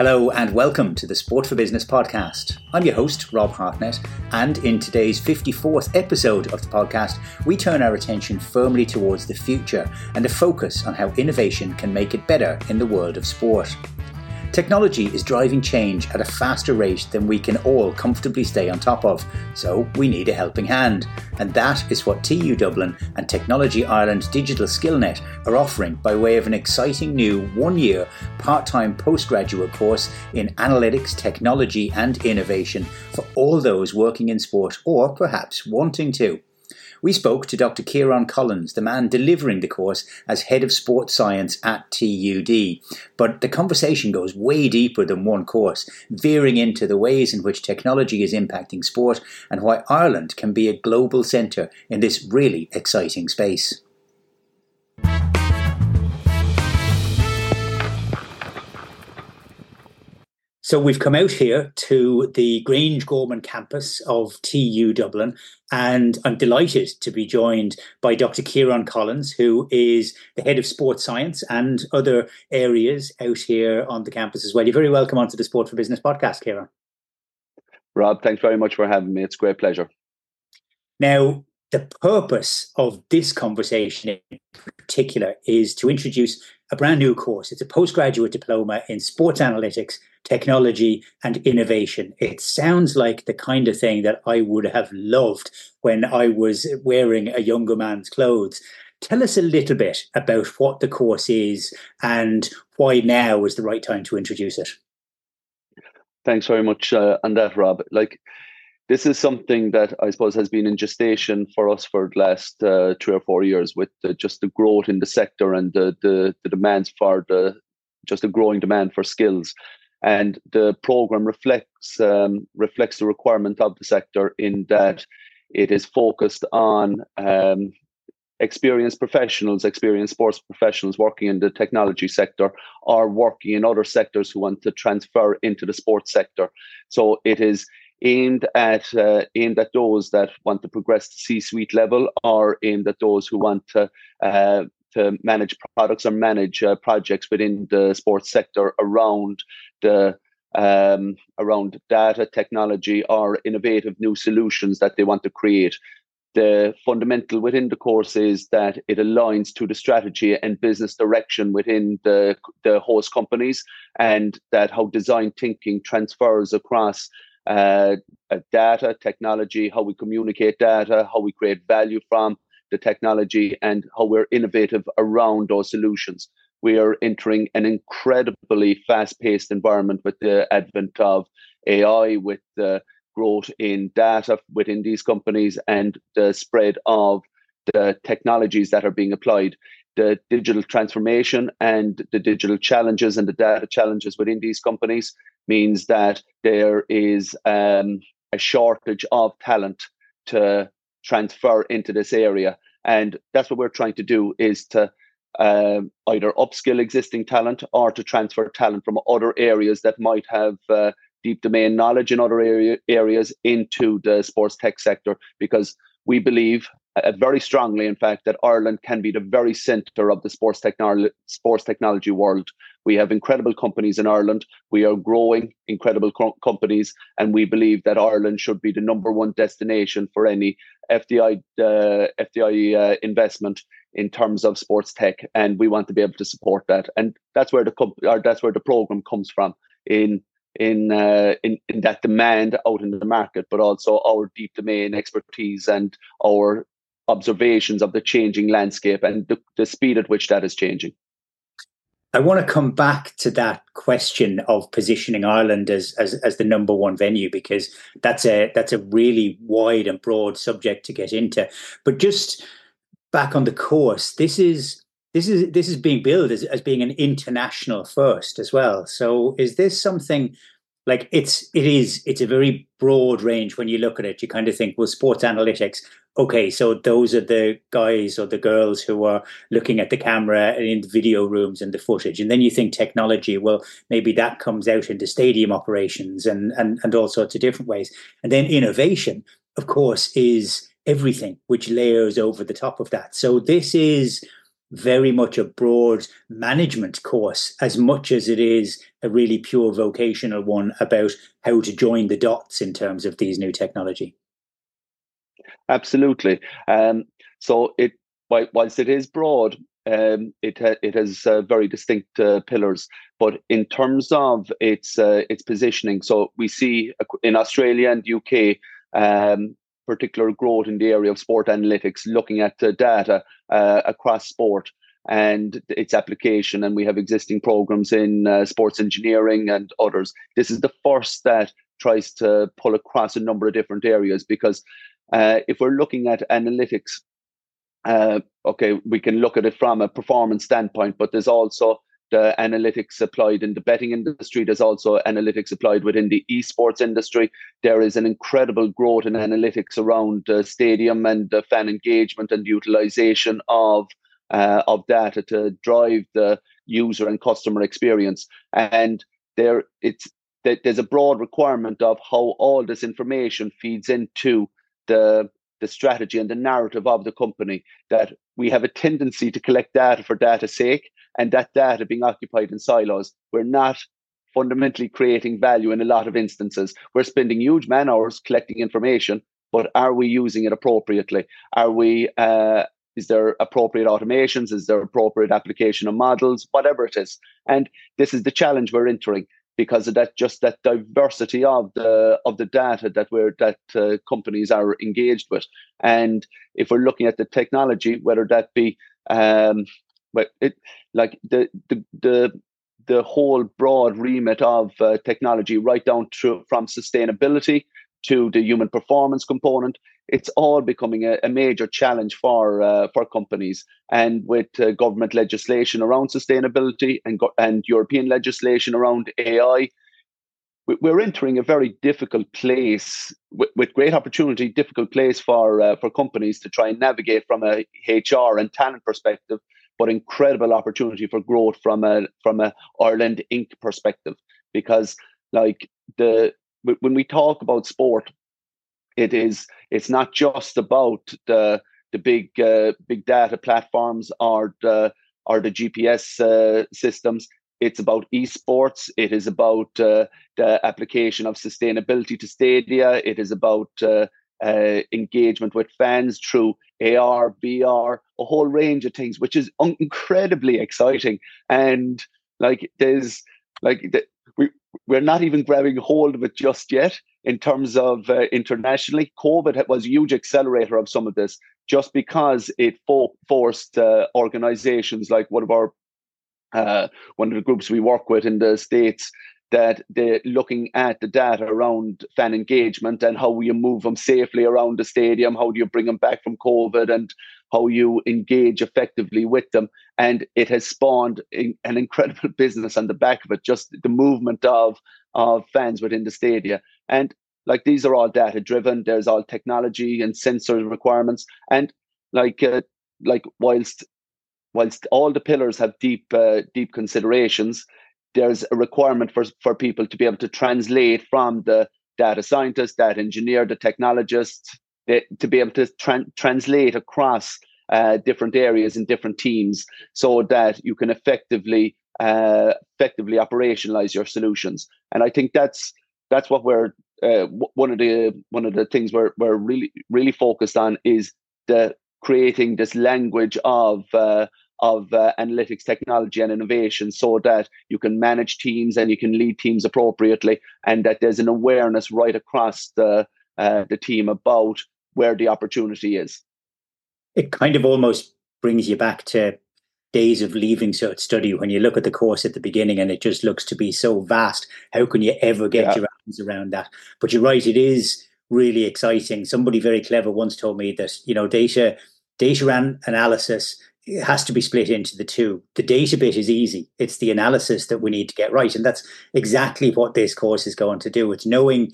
Hello and welcome to the Sport for Business podcast. I'm your host, Rob Hartnett, and in today's 54th episode of the podcast, we turn our attention firmly towards the future and a focus on how innovation can make it better in the world of sport. Technology is driving change at a faster rate than we can all comfortably stay on top of, so we need a helping hand. And that is what TU Dublin and Technology Ireland Digital Skillnet are offering by way of an exciting new one year part time postgraduate course in analytics, technology, and innovation for all those working in sport or perhaps wanting to. We spoke to Dr. Kieran Collins, the man delivering the course as head of sports science at TUD. But the conversation goes way deeper than one course, veering into the ways in which technology is impacting sport and why Ireland can be a global centre in this really exciting space. So we've come out here to the Grangegorman campus of TU Dublin, and I'm delighted to be joined by Dr. Kieran Collins, who is the head of sports science and other areas out here on the campus as well. You're very welcome onto the Sport for Business podcast, Kieran. Rob, thanks very much for having me. It's a great pleasure. Now, the purpose of this conversation in particular is to introduce a brand new course. It's a postgraduate diploma in sports analytics technology and innovation. It sounds like the kind of thing that I would have loved when I was wearing a younger man's clothes. Tell us a little bit about what the course is and why now is the right time to introduce it. Thanks very much uh, on that, Rob. Like, this is something that I suppose has been in gestation for us for the last uh, three or four years, with the, just the growth in the sector and the, the, the demands for the just a growing demand for skills and the program reflects um, reflects the requirement of the sector in that it is focused on um, experienced professionals, experienced sports professionals working in the technology sector or working in other sectors who want to transfer into the sports sector. So it is aimed at uh, aimed at those that want to progress to C-suite level or aimed at those who want to uh, to manage products or manage uh, projects within the sports sector around the um, around data technology or innovative new solutions that they want to create. The fundamental within the course is that it aligns to the strategy and business direction within the, the host companies, and that how design thinking transfers across uh, data, technology, how we communicate data, how we create value from the technology, and how we're innovative around those solutions we are entering an incredibly fast paced environment with the advent of AI, with the growth in data within these companies, and the spread of the technologies that are being applied. The digital transformation and the digital challenges and the data challenges within these companies means that there is um, a shortage of talent to transfer into this area. And that's what we're trying to do is to um, either upskill existing talent or to transfer talent from other areas that might have uh, deep domain knowledge in other area, areas into the sports tech sector because we believe uh, very strongly, in fact, that Ireland can be the very center of the sports technology sports technology world. We have incredible companies in Ireland. We are growing incredible co- companies, and we believe that Ireland should be the number one destination for any FDI uh, FDI uh, investment in terms of sports tech, and we want to be able to support that. And that's where the comp- that's where the program comes from in in uh, in in that demand out in the market, but also our deep domain expertise and our observations of the changing landscape and the, the speed at which that is changing. I want to come back to that question of positioning Ireland as, as as the number one venue because that's a that's a really wide and broad subject to get into. But just back on the course, this is this is this is being billed as, as being an international first as well. So is this something like it's it is it's a very broad range when you look at it. You kind of think, well, sports analytics, okay, so those are the guys or the girls who are looking at the camera and in the video rooms and the footage. And then you think technology, well, maybe that comes out into stadium operations and and, and all sorts of different ways. And then innovation, of course, is everything which layers over the top of that. So this is very much a broad management course as much as it is a really pure vocational one about how to join the dots in terms of these new technology. Absolutely. Um, so it whilst it is broad, um, it ha- it has uh, very distinct uh, pillars. But in terms of its uh, its positioning, so we see in Australia and UK um, particular growth in the area of sport analytics, looking at data uh, across sport and its application. And we have existing programs in uh, sports engineering and others. This is the first that tries to pull across a number of different areas because uh, if we're looking at analytics uh, okay, we can look at it from a performance standpoint, but there's also the analytics applied in the betting industry. There's also analytics applied within the esports industry. There is an incredible growth in analytics around the stadium and the fan engagement and utilization of uh, of data to drive the user and customer experience. And there, it's there's a broad requirement of how all this information feeds into the the strategy and the narrative of the company that we have a tendency to collect data for data's sake and that data being occupied in silos. We're not fundamentally creating value in a lot of instances. We're spending huge man hours collecting information, but are we using it appropriately? Are we uh, is there appropriate automations? Is there appropriate application of models? Whatever it is. And this is the challenge we're entering because of that just that diversity of the of the data that we're that uh, companies are engaged with. And if we're looking at the technology whether that be um but it like the the the the whole broad remit of uh, technology right down to from sustainability to the human performance component it's all becoming a, a major challenge for uh, for companies. And with uh, government legislation around sustainability and go- and European legislation around AI, we're entering a very difficult place with, with great opportunity, difficult place for uh, for companies to try and navigate from a HR and talent perspective, but incredible opportunity for growth from a from a Ireland Inc. perspective. Because like the when we talk about sport, it is it's not just about the the big uh, big data platforms or the or the GPS uh, systems. It's about esports. It is about uh, the application of sustainability to stadia. It is about uh, uh, engagement with fans through AR, VR, a whole range of things, which is un- incredibly exciting. And like there's like we we're not even grabbing hold of it just yet in terms of uh, internationally. COVID was a huge accelerator of some of this just because it fo- forced uh, organizations like one of our uh, one of the groups we work with in the states that they're looking at the data around fan engagement and how you move them safely around the stadium, how do you bring them back from COVID, and how you engage effectively with them. And it has spawned an incredible business on the back of it, just the movement of of fans within the stadia. And like these are all data driven. There's all technology and sensor requirements. And like uh, like whilst whilst all the pillars have deep uh, deep considerations, there's a requirement for for people to be able to translate from the data scientist, data engineer, the technologist, they, to be able to tra- translate across uh, different areas and different teams, so that you can effectively uh, effectively operationalize your solutions. And I think that's that's what we're uh, one of the one of the things we're we're really really focused on is the creating this language of uh, of uh, analytics technology and innovation so that you can manage teams and you can lead teams appropriately and that there's an awareness right across the uh, the team about where the opportunity is. It kind of almost brings you back to days of leaving cert study when you look at the course at the beginning and it just looks to be so vast. How can you ever get yeah. your arms around that? But you're right it is really exciting. Somebody very clever once told me that you know data data analysis has to be split into the two. The data bit is easy. It's the analysis that we need to get right and that's exactly what this course is going to do. It's knowing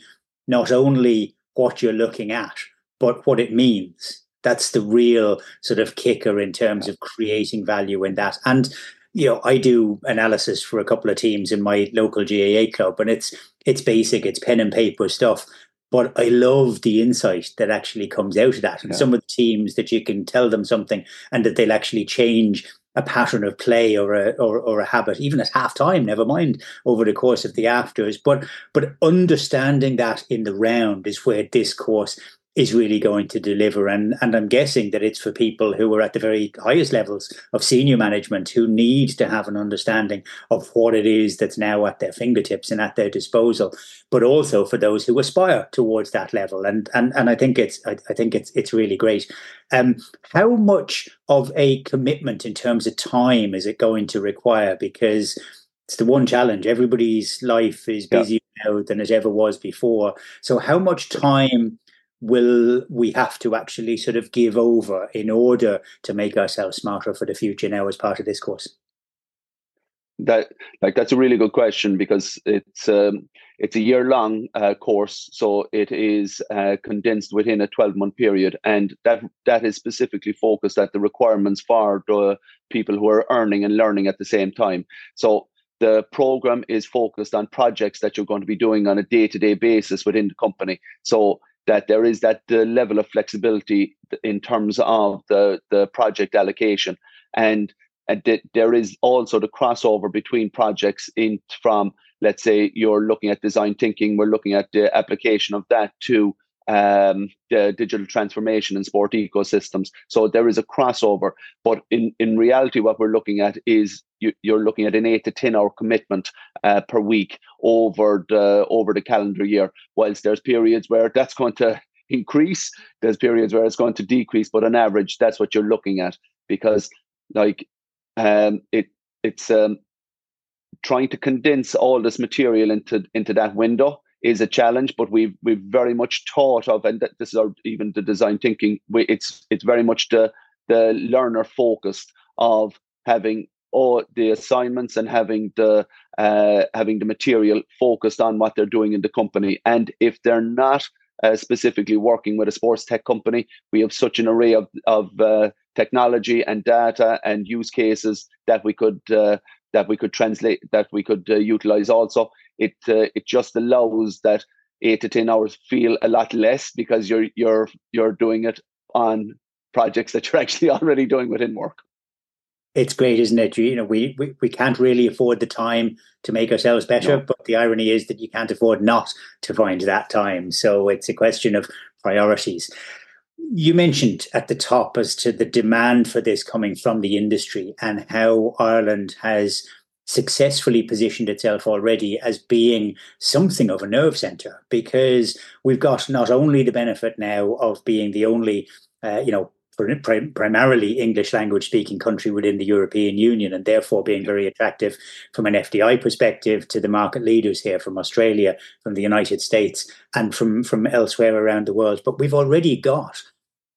not only what you're looking at but what it means that's the real sort of kicker in terms of creating value in that. And you know, I do analysis for a couple of teams in my local GAA club, and it's it's basic, it's pen and paper stuff. But I love the insight that actually comes out of that. And yeah. some of the teams that you can tell them something and that they'll actually change a pattern of play or a or, or a habit, even at half time, never mind over the course of the afters. But but understanding that in the round is where discourse is really going to deliver. And, and I'm guessing that it's for people who are at the very highest levels of senior management who need to have an understanding of what it is that's now at their fingertips and at their disposal, but also for those who aspire towards that level. And and, and I think it's I, I think it's it's really great. Um, how much of a commitment in terms of time is it going to require? Because it's the one challenge. Everybody's life is busier yeah. now than it ever was before. So how much time will we have to actually sort of give over in order to make ourselves smarter for the future now as part of this course? That like that's a really good question because it's um, it's a year long uh, course, so it is uh, condensed within a twelve month period, and that that is specifically focused at the requirements for the people who are earning and learning at the same time. So the program is focused on projects that you're going to be doing on a day to day basis within the company. So that there is that uh, level of flexibility in terms of the, the project allocation. And, and th- there is also the crossover between projects in from, let's say, you're looking at design thinking, we're looking at the application of that to um, the digital transformation and sport ecosystems. So there is a crossover, but in, in reality, what we're looking at is you, are looking at an eight to ten hour commitment uh, per week over the over the calendar year. Whilst there's periods where that's going to increase, there's periods where it's going to decrease, but on average, that's what you're looking at because like um, it it's um, trying to condense all this material into into that window is a challenge, but we've we've very much thought of, and this is our, even the design thinking. It's it's very much the the learner focused of having all the assignments and having the uh, having the material focused on what they're doing in the company. And if they're not uh, specifically working with a sports tech company, we have such an array of of uh, technology and data and use cases that we could uh, that we could translate that we could uh, utilize also it uh, it just allows that eight to ten hours feel a lot less because you're you're you're doing it on projects that you're actually already doing within work. It's great isn't it? You know we, we we can't really afford the time to make ourselves better no. but the irony is that you can't afford not to find that time. So it's a question of priorities. You mentioned at the top as to the demand for this coming from the industry and how Ireland has successfully positioned itself already as being something of a nerve center because we've got not only the benefit now of being the only uh, you know primarily English language speaking country within the European Union and therefore being very attractive from an FDI perspective to the market leaders here from Australia, from the United States, and from, from elsewhere around the world. But we've already got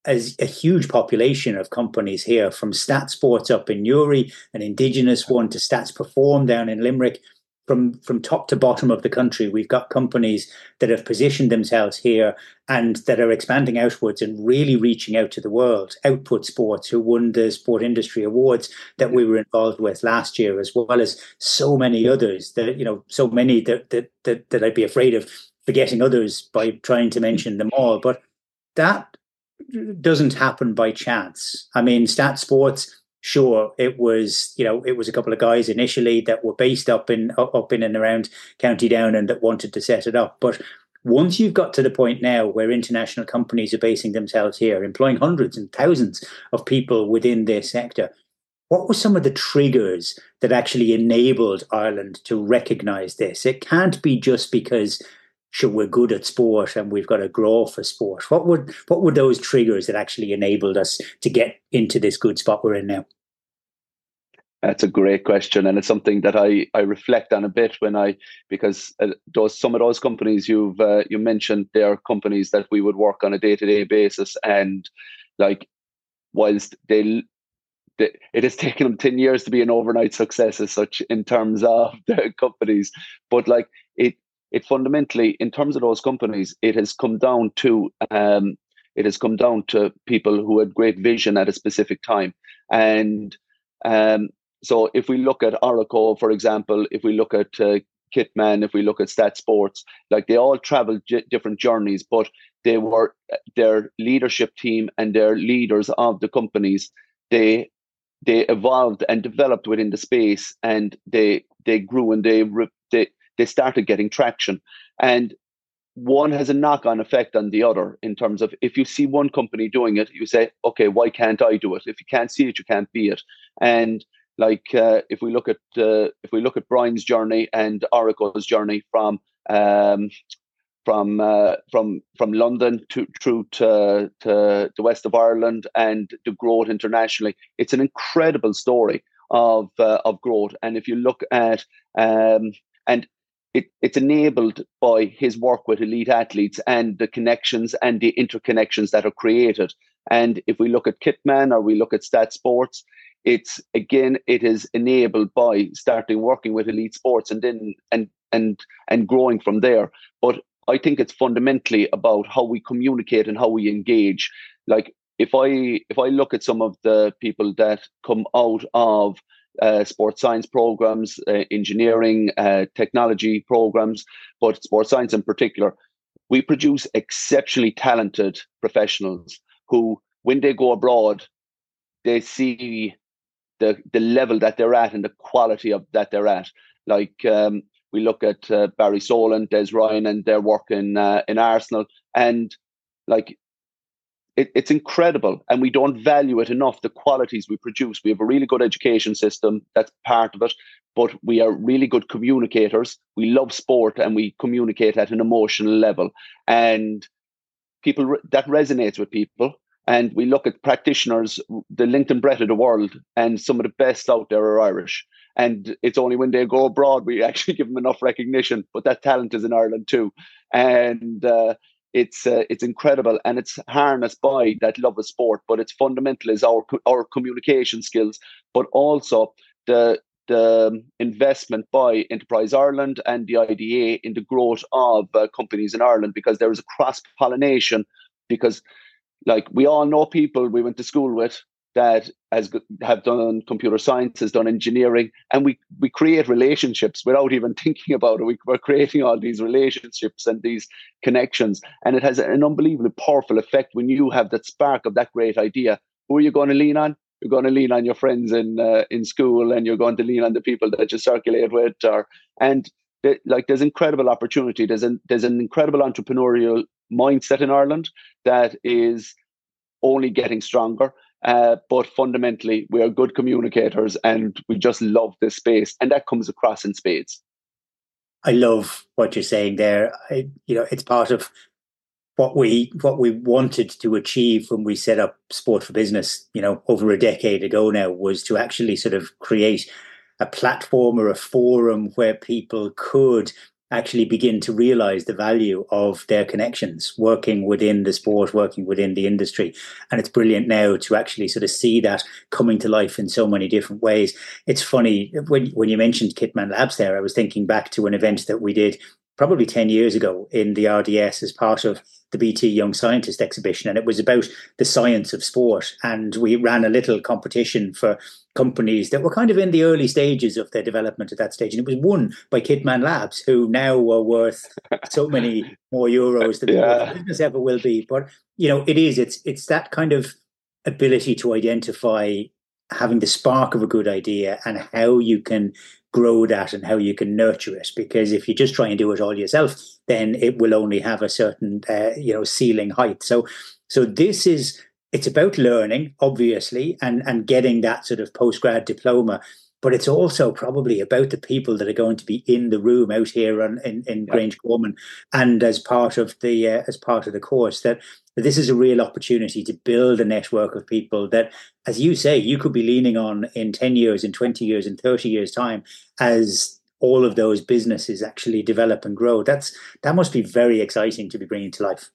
as a huge population of companies here, from Stat Sports up in Newry, an indigenous one, to Stats Perform down in Limerick. From, from top to bottom of the country, we've got companies that have positioned themselves here and that are expanding outwards and really reaching out to the world. Output Sports, who won the Sport Industry Awards that we were involved with last year, as well as so many others that, you know, so many that, that, that, that I'd be afraid of forgetting others by trying to mention them all. But that doesn't happen by chance. I mean, Stat Sports, sure, it was you know it was a couple of guys initially that were based up in up in and around County Down and that wanted to set it up, but once you've got to the point now where international companies are basing themselves here, employing hundreds and thousands of people within their sector, what were some of the triggers that actually enabled Ireland to recognize this? It can't be just because sure we're good at sport and we've got to grá for sport. What would what were those triggers that actually enabled us to get into this good spot we're in now? That's a great question and it's something that i i reflect on a bit when i because uh, those some of those companies you've uh, you mentioned they are companies that we would work on a day-to-day basis and like whilst they it has taken them 10 years to be an overnight success as such in terms of the companies but like it it fundamentally, in terms of those companies, it has come down to um, it has come down to people who had great vision at a specific time. And um, so, if we look at Orreco, for example, if we look at uh, Kitman, if we look at Stat Sports, like they all traveled j- different journeys, but they were their leadership team and their leaders of the companies. They they evolved and developed within the space, and they they grew and they they they started getting traction. And one has a knock on effect on the other in terms of if you see one company doing it, you say, okay, why can't I do it? If you can't see it, you can't be it. And like uh, if we look at uh, if we look at Brian's journey and Orreco's journey from um, from uh, from from London to through to, to the west of Ireland and the growth internationally, it's an incredible story of uh, of growth. And if you look at um, and it, it's enabled by his work with elite athletes and the connections and the interconnections that are created. And if we look at Kitman or we look at Stat Sports, it's again it is enabled by starting working with elite sports and then and and and growing from there. But I think it's fundamentally about how we communicate and how we engage. Like if I if I look at some of the people that come out of uh, sports science programs, uh, engineering, uh, technology programs, but sports science in particular, we produce exceptionally talented professionals who, when they go abroad, they see the the level that they're at and the quality of that they're at. Like um, we look at uh, Barry Solan, Des Ryan, and their work in uh, in Arsenal, and like it, it's incredible and we don't value it enough the qualities we produce. We have a really good education system that's part of it but we are really good communicators. We love sport and we communicate at an emotional level and people that resonates with people and we look at practitioners the length and breadth of the world and some of the best out there are irish and it's only when they go abroad we actually give them enough recognition but that talent is in ireland too and uh, it's uh, it's incredible and it's harnessed by that love of sport but its fundamental is our our communication skills but also the the investment by Enterprise Ireland and the IDA in the growth of uh, companies in Ireland because there is a cross pollination because like we all know people we went to school with that has have done computer science, has done engineering, and we we create relationships without even thinking about it. We, we're creating all these relationships and these connections, and it has an unbelievably powerful effect when you have that spark of that great idea. Who are you going to lean on? You're going to lean on your friends in uh, in school, and you're going to lean on the people that you circulate with, or and like there's incredible opportunity. There's an there's an incredible entrepreneurial mindset in Ireland that is only getting stronger uh, but fundamentally, we are good communicators and we just love this space. And that comes across in spades. I love what you're saying there. I, you know, it's part of what we what we wanted to achieve when we set up Sport for Business, you know, over a decade ago now, was to actually sort of create a platform or a forum where people could actually begin to realize the value of their connections working within the sport, working within the industry. And it's brilliant now to actually sort of see that coming to life in so many different ways. It's funny when, when you mentioned Kitman Labs there, I was thinking back to an event that we did probably 10 years ago in the RDS as part of the BT Young Scientist exhibition, and it was about the science of sport. And we ran a little competition for companies that were kind of in the early stages of their development at that stage. And it was won by Kitman Labs, who now are worth so many more euros than yeah. the business ever will be. But you know, it is, it's it's that kind of ability to identify having the spark of a good idea and how you can grow that and how you can nurture it. Because if you just try and do it all yourself, then it will only have a certain uh, you know ceiling height. So so this is it's about learning, obviously, and and getting that sort of post grad diploma. But it's also probably about the people that are going to be in the room out here on, in, in yep. Grangegorman, and as part of the uh, as part of the course that this is a real opportunity to build a network of people that, as you say, you could be leaning on in ten years, in twenty years, in thirty years time as all of those businesses actually develop and grow. That's that must be very exciting to be bringing to life.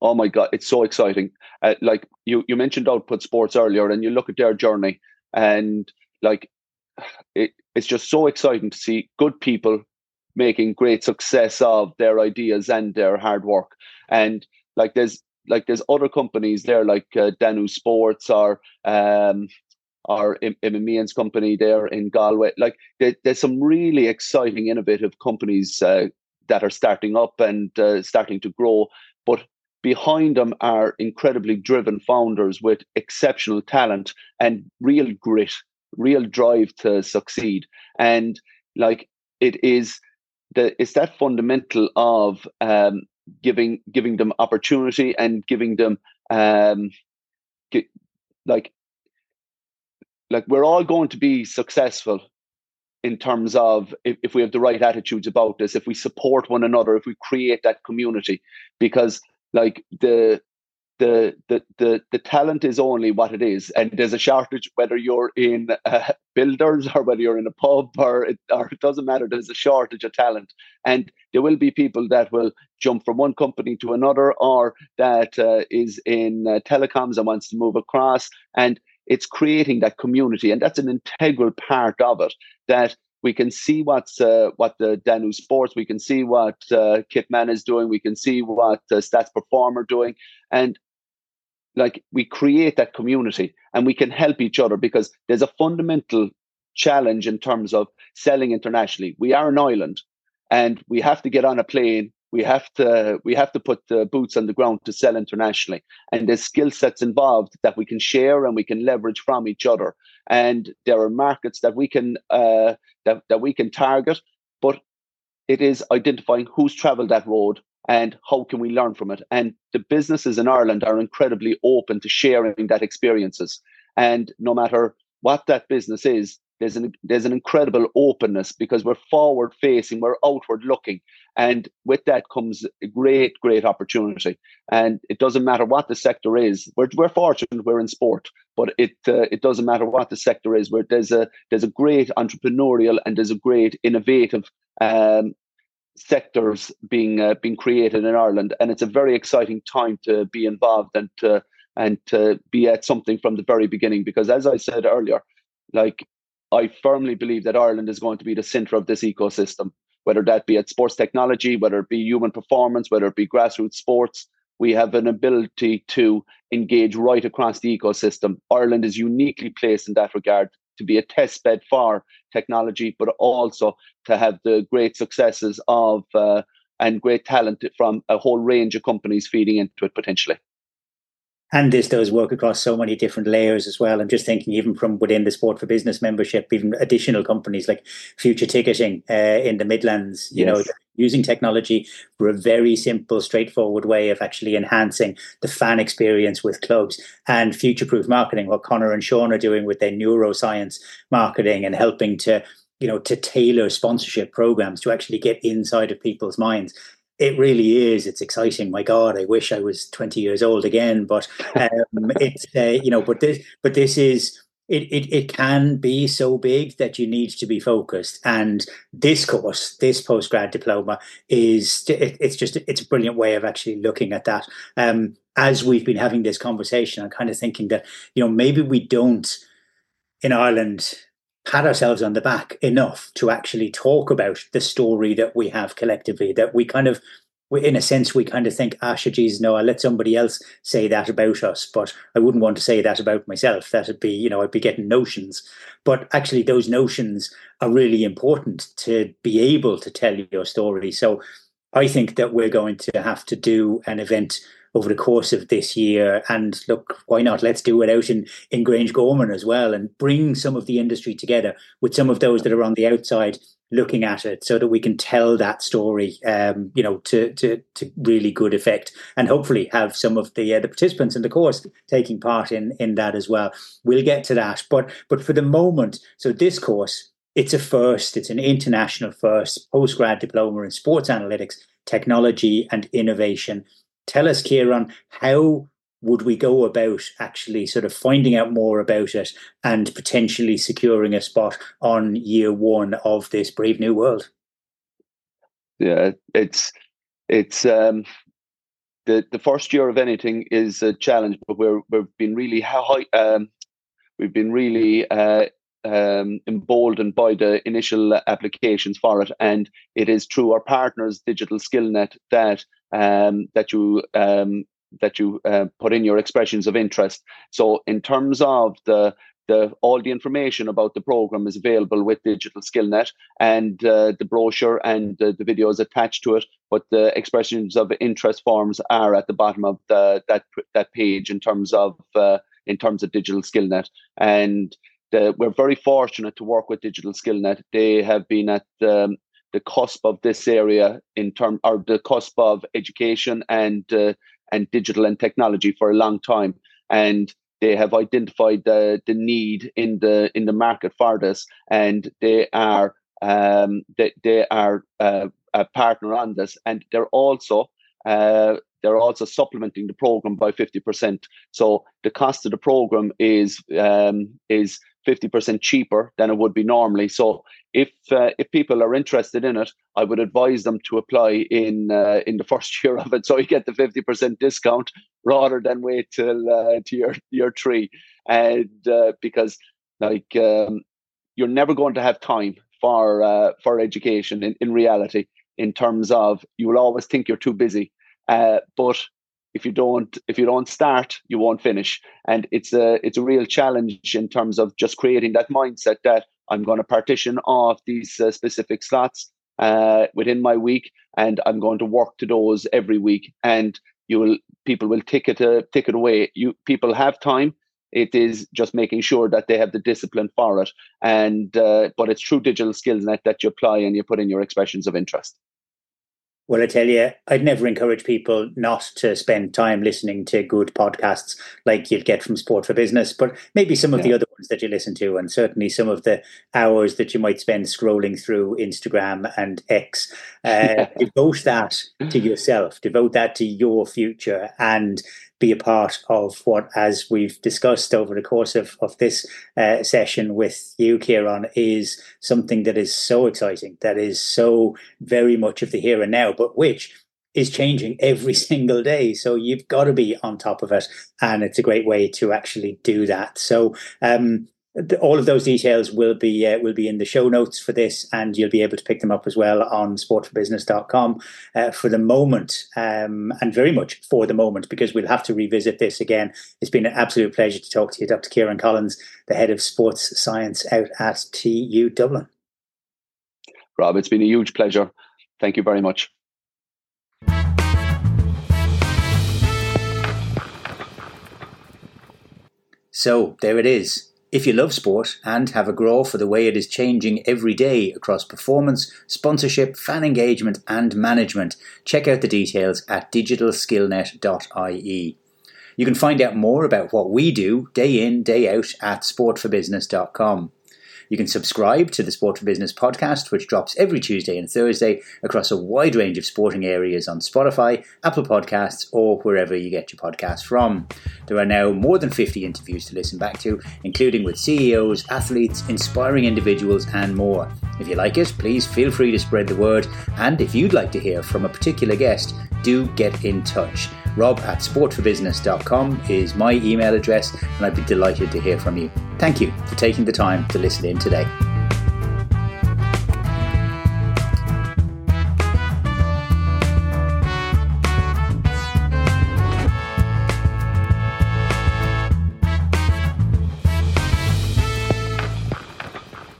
Oh my god, it's so exciting! Uh, like you, you mentioned Output Sports earlier, and you look at their journey, and like it, it's just so exciting to see good people making great success of their ideas and their hard work. And like there's like there's other companies there, like uh, Danu Sports or um, or Imamian's company there in Galway. Like there, there's some really exciting, innovative companies uh, that are starting up and uh, starting to grow. But behind them are incredibly driven founders with exceptional talent and real grit, real drive to succeed. And like it is the it's that fundamental of um, giving giving them opportunity and giving them um, like like we're all going to be successful in terms of if, if we have the right attitudes about this, if we support one another, if we create that community, because like the the the the the talent is only what it is, and there's a shortage whether you're in uh, builders or whether you're in a pub or it, or it doesn't matter. There's a shortage of talent, and there will be people that will jump from one company to another, or that uh, is in uh, telecoms and wants to move across, and it's creating that community, and that's an integral part of it. That we can see what's uh, what the Danu Sports, we can see what uh, Kitman is doing, we can see what uh, Stats Performer doing, and like we create that community and we can help each other because there's a fundamental challenge in terms of selling internationally. We are an island, and we have to get on a plane we have to we have to put the boots on the ground to sell internationally. And there's skill sets involved that we can share and we can leverage from each other. And there are markets that we can uh, that, that we can target but it is identifying who's traveled that road and how can we learn from it. And the businesses in ireland are incredibly open to sharing that experiences. And no matter what that business is there's an there's an incredible openness because we're forward facing, we're outward looking, and with that comes a great great opportunity. And it doesn't matter what the sector is. We're we're fortunate we're in sport, but it uh, it doesn't matter what the sector is. Where there's a there's a great entrepreneurial and there's a great innovative um, sectors being uh, being created in Ireland, and it's a very exciting time to be involved and to and to be at something from the very beginning. Because as I said earlier, like I firmly believe that Ireland is going to be the center of this ecosystem, whether that be at sports technology, whether it be human performance, whether it be grassroots sports. We have an ability to engage right across the ecosystem. Ireland is uniquely placed in that regard to be a test bed for technology, but also to have the great successes of uh, and great talent from a whole range of companies feeding into it potentially and this does work across so many different layers as well. I'm just thinking, even from within the sport for business membership, even additional companies like Future Ticketing uh, in the Midlands, you yes. know, using technology for a very simple, straightforward way of actually enhancing the fan experience with clubs and future proof marketing, what Connor and Sean are doing with their neuroscience marketing and helping to you know to tailor sponsorship programs to actually get inside of people's minds it really is. It's exciting. My God, I wish I was 20 years old again. But um, it's uh, you know, but this, but this is it, it. It can be so big that you need to be focused. And this course, this postgrad diploma, is it, it's just it's a brilliant way of actually looking at that. Um, as we've been having this conversation, I'm kind of thinking that you know maybe we don't in Ireland pat ourselves on the back enough to actually talk about the story that we have collectively that we kind of in a sense we kind of think ah geez no i'll let somebody else say that about us but i wouldn't want to say that about myself. That'd be you know i'd be getting notions. But actually those notions are really important to be able to tell your story. So i think that we're going to have to do an event over the course of this year. And look, why not? Let's do it out in, in Grangegorman as well and bring some of the industry together with some of those that are on the outside looking at it so that we can tell that story, um, you know, to, to, to really good effect and hopefully have some of the, uh, the participants in the course taking part in, in that as well. We'll get to that. But, but for the moment, so this course, it's a first, it's an international first postgrad diploma in sports analytics, technology and innovation tell us, Kieran, how would we go about actually sort of finding out more about it and potentially securing a spot on year one of this brave new world? Yeah, it's it's um, the the first year of anything is a challenge, but we're we've been really high. Um, we've been really uh, um, emboldened by the initial applications for it, and it is through our partners, Digital SkillNet, that um, that you um, that you uh, put in your expressions of interest. So, in terms of the the all the information about the program is available with Digital SkillNet and uh, the brochure and uh, the videos attached to it. But the expressions of interest forms are at the bottom of the, that that page in terms of uh, in terms of Digital SkillNet. And the, we're very fortunate to work with Digital SkillNet. They have been at um, the cusp of this area in term or the cusp of education and uh, and digital and technology for a long time. And they have identified the the need in the in the market for this. And they are um, they, they are uh, a partner on this. And they're also uh, they're also supplementing the program by 50% so the cost of the program is um, is 50% cheaper than it would be normally. So if uh, if people are interested in it, I would advise them to apply in uh, in the first year of it, so you get the 50% discount rather than wait till uh, to year year three, and uh, because like um, you're never going to have time for uh, for education in, in reality. In terms of you will always think you're too busy, uh, but if you don't if you don't start you won't finish and it's a it's a real challenge in terms of just creating that mindset that i'm going to partition off these uh, specific slots uh, within my week and i'm going to work to those every week and you will people will take it uh, it away. You people have time. It is just making sure that they have the discipline for it and uh, but it's through digital skills net that you apply and you put in your expressions of interest well, I tell you, I'd never encourage people not to spend time listening to good podcasts like you'd get from Sport for Business, but maybe some of yeah. the other ones that you listen to, and certainly some of the hours that you might spend scrolling through Instagram and X. Uh, devote that to yourself, devote that to your future, and be a part of what, as we've discussed over the course of, of this uh, session with you, Kieran, is something that is so exciting, that is so very much of the here and now, but which is changing every single day. So you've got to be on top of it. And it's a great way to actually do that. So, um, all of those details will be uh, will be in the show notes for this, and you'll be able to pick them up as well on sportforbusiness.com uh, for the moment, um, and very much for the moment because we'll have to revisit this again. It's been an absolute pleasure to talk to you, Dr. Kieran Collins, the head of sports science out at TU Dublin. Rob, it's been a huge pleasure. Thank you very much. So there it is if you love sport and have a grá for the way it is changing every day across performance, sponsorship, fan engagement, and management, check out the details at digitalskillnet.ie. You can find out more about what we do day in, day out at sportforbusiness.com. You can subscribe to the Sport for Business podcast, which drops every Tuesday and Thursday across a wide range of sporting areas on Spotify, Apple Podcasts, or wherever you get your podcasts from. There are now more than 50 interviews to listen back to, including with CEOs, athletes, inspiring individuals, and more. If you like it, please feel free to spread the word. And if you'd like to hear from a particular guest, do get in touch. Rob at sportforbusiness.com is my email address, and I'd be delighted to hear from you. Thank you for taking the time to listen in today.